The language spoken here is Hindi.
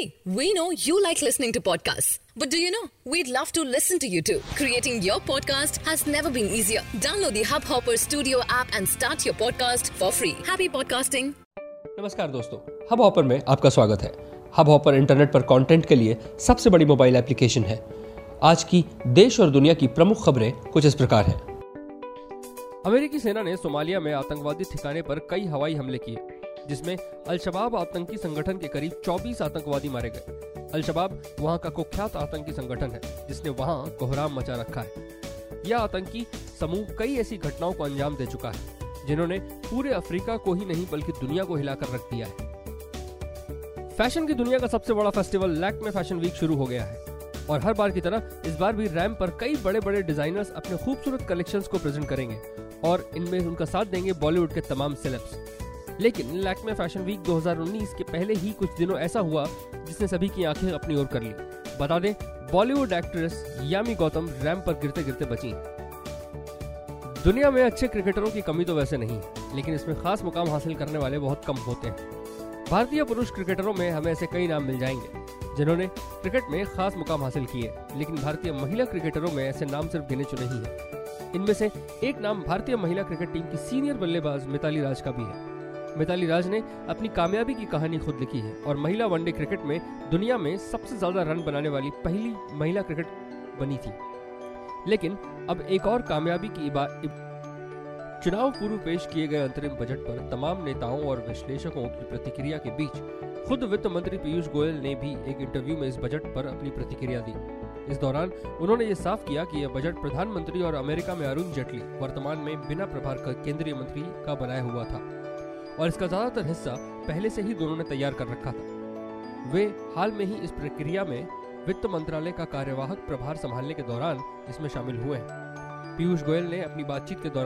See, we know you like listening to podcasts. But do you know? We'd love to listen to you too. Creating your podcast has never been easier. Download the Hubhopper Studio app and start your podcast for free. Happy podcasting. नमस्कार दोस्तों हब हॉपर में आपका स्वागत है हब हॉपर इंटरनेट पर कंटेंट के लिए सबसे बड़ी मोबाइल एप्लीकेशन है आज की देश और दुनिया की प्रमुख खबरें कुछ इस प्रकार हैं अमेरिकी सेना ने सोमालिया में आतंकवादी ठिकाने पर कई हवाई हमले किए जिसमें अलशबाब आतंकी संगठन के करीब 24 आतंकवादी मारे गए। अलशबाब वहाँ का कुख्यात आतंकी संगठन है, जिसने वहाँ कोहराम मचा रखा है। यह आतंकी समूह कई ऐसी घटनाओं को अंजाम दे चुका है, जिन्होंने पूरे अफ्रीका को ही नहीं बल्कि दुनिया को हिलाकर रख दिया है। फ़ैशन की दुनिया का सबसे बड़ा फेस्टिवल लैक में फ़ैशन वीक शुरू हो गया है और हर बार की तरह इस बार भी रैम पर कई बड़े बड़े डिजाइनर्स अपने खूबसूरत कलेक्शंस को प्रेजेंट करेंगे और इनमें उनका साथ देंगे बॉलीवुड के तमाम सेलेब्स लेकिन लैक्मे फ़ैशन वीक 2019 के पहले ही कुछ दिनों ऐसा हुआ, जिसने सभी की आँखें अपनी ओर कर ली। बता दें, Bollywood actress Yami Gautam ramp पर गिरते गिरते बची। दुनिया में अच्छे क्रिकेटरों की कमी तो वैसे नहीं, लेकिन इसमें खास मुकाम हासिल करने वाले बहुत कम होते हैं। भारतीय पुरुष क्रिकेटरों में हमें ऐसे कई नाम मिल जाएँगे, जिन्होंने क्रिकेट में खास मुकाम हासिल किए, लेकिन भारतीय महिला क्रिकेटरों में ऐसे नाम सिर्फ़ गिने चुने ही हैं। इनमें से एक नाम भारतीय महिला क्रिकेट टीम की सीनियर बल्लेबाज मिताली राज का भी है। मिताली राज ने अपनी कामयाबी की कहानी खुद लिखी है और महिला वनडे क्रिकेट में दुनिया में सबसे ज़्यादा रन बनाने वाली पहली महिला क्रिकेट बनी थी। लेकिन अब एक और कामयाबी की चुनाव पूर्व पेश किए गए अंतरिम बजट पर तमाम नेताओं और विश्लेषकों की प्रतिक्रिया के बीच खुद वित्त मंत्री पीयूष गोयल ने भी एक इंटरव्यू में इस बजट पर अपनी प्रतिक्रिया दी। इस दौरान उन्होंने ये साफ़ किया कि यह बजट प्रधानमंत्री और अमेरिका में अरुण जेटली वर्तमान में बिना प्रभार केंद्रीय मंत्री का बनाया हुआ था। और इसका ज़्यादातर हिस्सा पहले से ही दोनों ने तैयार कर रखा था। वे हाल में ही इस प्रक्रिया में वित्त मंत्रालय का कार्यवाहक प्रभार संभालने के दौरान इसमें शामिल हुए हैं। पीयूष गोयल ने अपनी बातचीत के दौरान